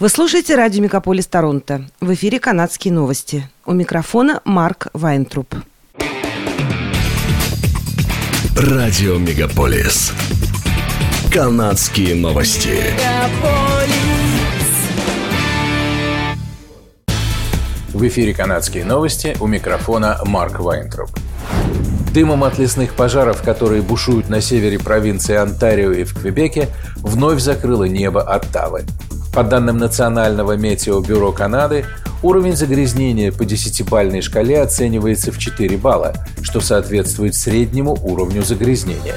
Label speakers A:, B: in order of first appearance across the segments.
A: Вы слушаете радио «Мегаполис Торонто». В эфире «Канадские новости». У микрофона Марк Вайнтруп.
B: Радио «Мегаполис». «Канадские новости».
C: В эфире «Канадские новости» у микрофона Марк Вайнтруп. Дымом от лесных пожаров, которые бушуют на севере провинции Онтарио и в Квебеке, вновь закрыло небо Оттавы. По данным Национального метеобюро Канады, уровень загрязнения по десятибальной шкале оценивается в 4 балла, что соответствует среднему уровню загрязнения.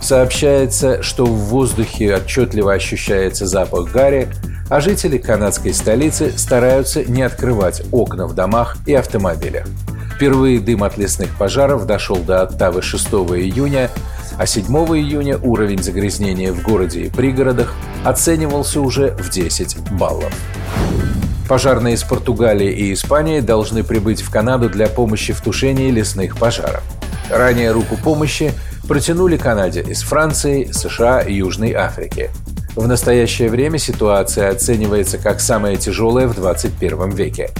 C: Сообщается, что в воздухе отчетливо ощущается запах гари, а жители канадской столицы стараются не открывать окна в домах и автомобилях. Впервые дым от лесных пожаров дошел до Оттавы 6 июня, а 7 июня уровень загрязнения в городе и пригородах оценивался уже в 10 баллов. Пожарные из Португалии и Испании должны прибыть в Канаду для помощи в тушении лесных пожаров. Ранее руку помощи протянули Канаде из Франции, США и Южной Африки. В настоящее время ситуация оценивается как самая тяжелая в 21 веке.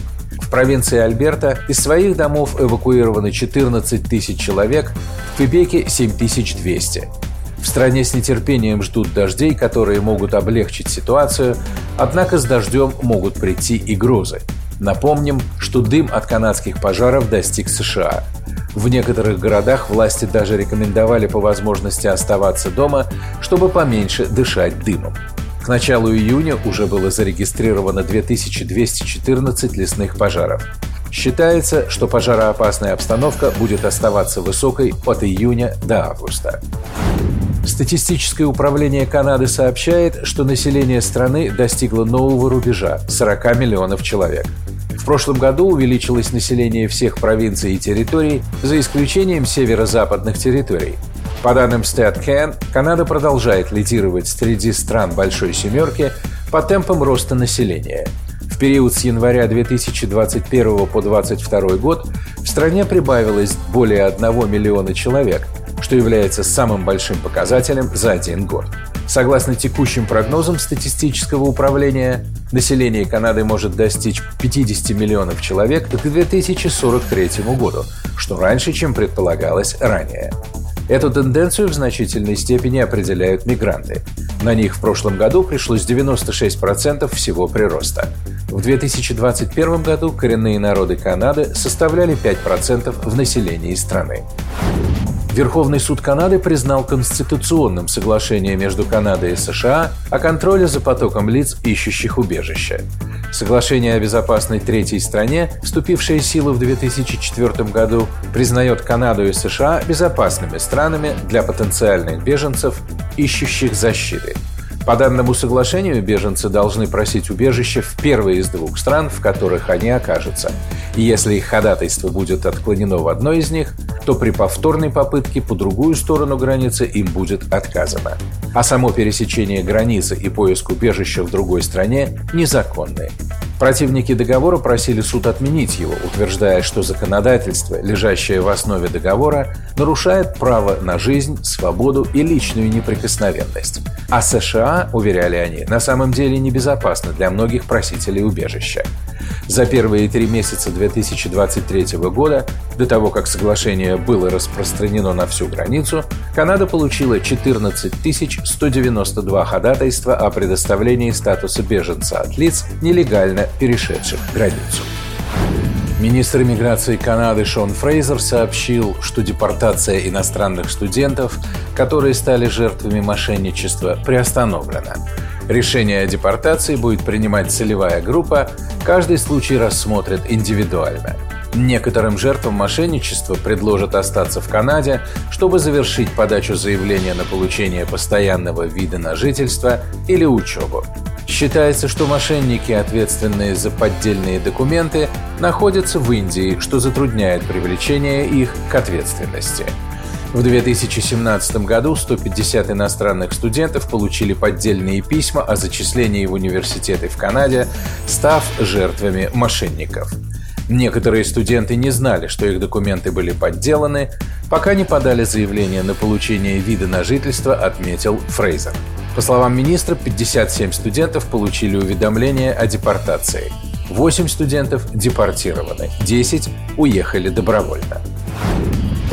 C: Провинции Альберта из своих домов эвакуированы 14 тысяч человек, в Квебеке – 7200. В стране с нетерпением ждут дождей, которые могут облегчить ситуацию, однако с дождем могут прийти и грозы. Напомним, что дым от канадских пожаров достиг США. В некоторых городах власти даже рекомендовали по возможности оставаться дома, чтобы поменьше дышать дымом. К началу июня уже было зарегистрировано 2214 лесных пожаров. Считается, что пожароопасная обстановка будет оставаться высокой от июня до августа. Статистическое управление Канады сообщает, что население страны достигло нового рубежа – 40 миллионов человек. В прошлом году увеличилось население всех провинций и территорий, за исключением северо-западных территорий. По данным StatCan, Канада продолжает лидировать среди стран Большой Семерки по темпам роста населения. В период с января 2021 по 2022 год в стране прибавилось более 1 миллиона человек – что является самым большим показателем за один год. Согласно текущим прогнозам статистического управления, население Канады может достичь 50 миллионов человек к 2043 году, что раньше, чем предполагалось ранее. Эту тенденцию в значительной степени определяют мигранты. На них в прошлом году пришлось 96% всего прироста. В 2021 году коренные народы Канады составляли 5% в населении страны. Верховный суд Канады признал конституционным соглашение между Канадой и США о контроле за потоком лиц, ищущих убежище. Соглашение о безопасной третьей стране, вступившее в силу в 2004 году, признает Канаду и США безопасными странами для потенциальных беженцев, ищущих защиты – по данному соглашению беженцы должны просить убежище в первой из двух стран, в которых они окажутся. И если их ходатайство будет отклонено в одной из них, то при повторной попытке по другую сторону границы им будет отказано. А само пересечение границы и поиск убежища в другой стране незаконны. Противники договора просили суд отменить его, утверждая, что законодательство, лежащее в основе договора, нарушает право на жизнь, свободу и личную неприкосновенность. А США, уверяли они, на самом деле небезопасно для многих просителей убежища. За первые три месяца 2023 года, до того, как соглашение было распространено на всю границу, Канада получила 14 192 ходатайства о предоставлении статуса беженца от лиц, нелегально перешедших границу. Министр иммиграции Канады Шон Фрейзер сообщил, что депортация иностранных студентов, которые стали жертвами мошенничества, приостановлена. Решение о депортации будет принимать целевая группа, каждый случай рассмотрят индивидуально. Некоторым жертвам мошенничества предложат остаться в Канаде, чтобы завершить подачу заявления на получение постоянного вида на жительство или учебу. Считается, что мошенники, ответственные за поддельные документы, находятся в Индии, что затрудняет привлечение их к ответственности. В 2017 году 150 иностранных студентов получили поддельные письма о зачислении в университеты в Канаде, став жертвами мошенников. Некоторые студенты не знали, что их документы были подделаны, пока не подали заявление на получение вида на жительство, отметил Фрейзер. По словам министра, 57 студентов получили уведомление о депортации. 8 студентов депортированы, 10 уехали добровольно.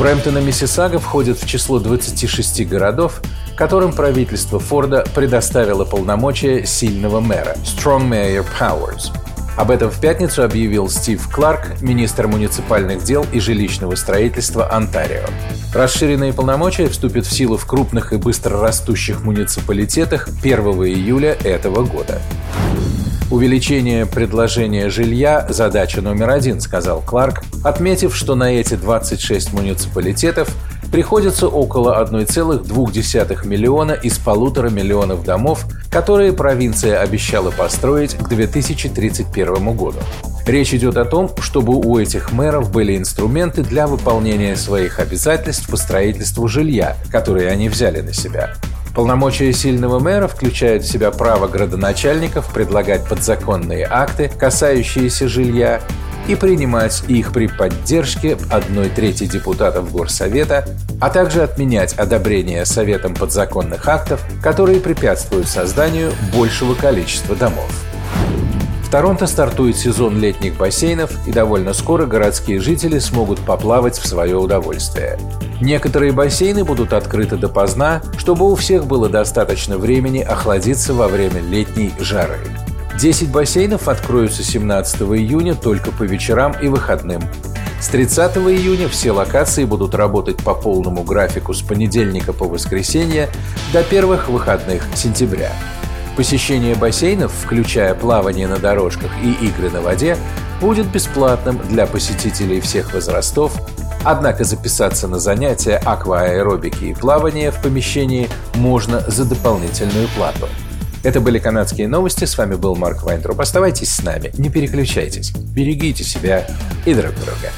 C: Брэмптон и Миссисага входят в число 26 городов, которым правительство Форда предоставило полномочия сильного мэра – Strong Mayor Powers. Об этом в пятницу объявил Стив Кларк, министр муниципальных дел и жилищного строительства Онтарио. Расширенные полномочия вступят в силу в крупных и быстро растущих муниципалитетах 1 июля этого года. Увеличение предложения жилья – задача номер один, сказал Кларк, отметив, что на эти 26 муниципалитетов приходится около 1,2 миллиона из полутора миллионов домов, которые провинция обещала построить к 2031 году. Речь идет о том, чтобы у этих мэров были инструменты для выполнения своих обязательств по строительству жилья, которые они взяли на себя. Полномочия сильного мэра включают в себя право градоначальников предлагать подзаконные акты, касающиеся жилья, и принимать их при поддержке одной трети депутатов Горсовета, а также отменять одобрение Советом подзаконных актов, которые препятствуют созданию большего количества домов. Торонто стартует сезон летних бассейнов, и довольно скоро городские жители смогут поплавать в свое удовольствие. Некоторые бассейны будут открыты допоздна, чтобы у всех было достаточно времени охладиться во время летней жары. 10 бассейнов откроются 17 июня только по вечерам и выходным. С 30 июня все локации будут работать по полному графику с понедельника по воскресенье до первых выходных сентября. Посещение бассейнов, включая плавание на дорожках и игры на воде, будет бесплатным для посетителей всех возрастов, однако записаться на занятия акваэробики и плавания в помещении можно за дополнительную плату. Это были канадские новости. С вами был Марк Вайнтроп. Оставайтесь с нами, не переключайтесь. Берегите себя и друг друга.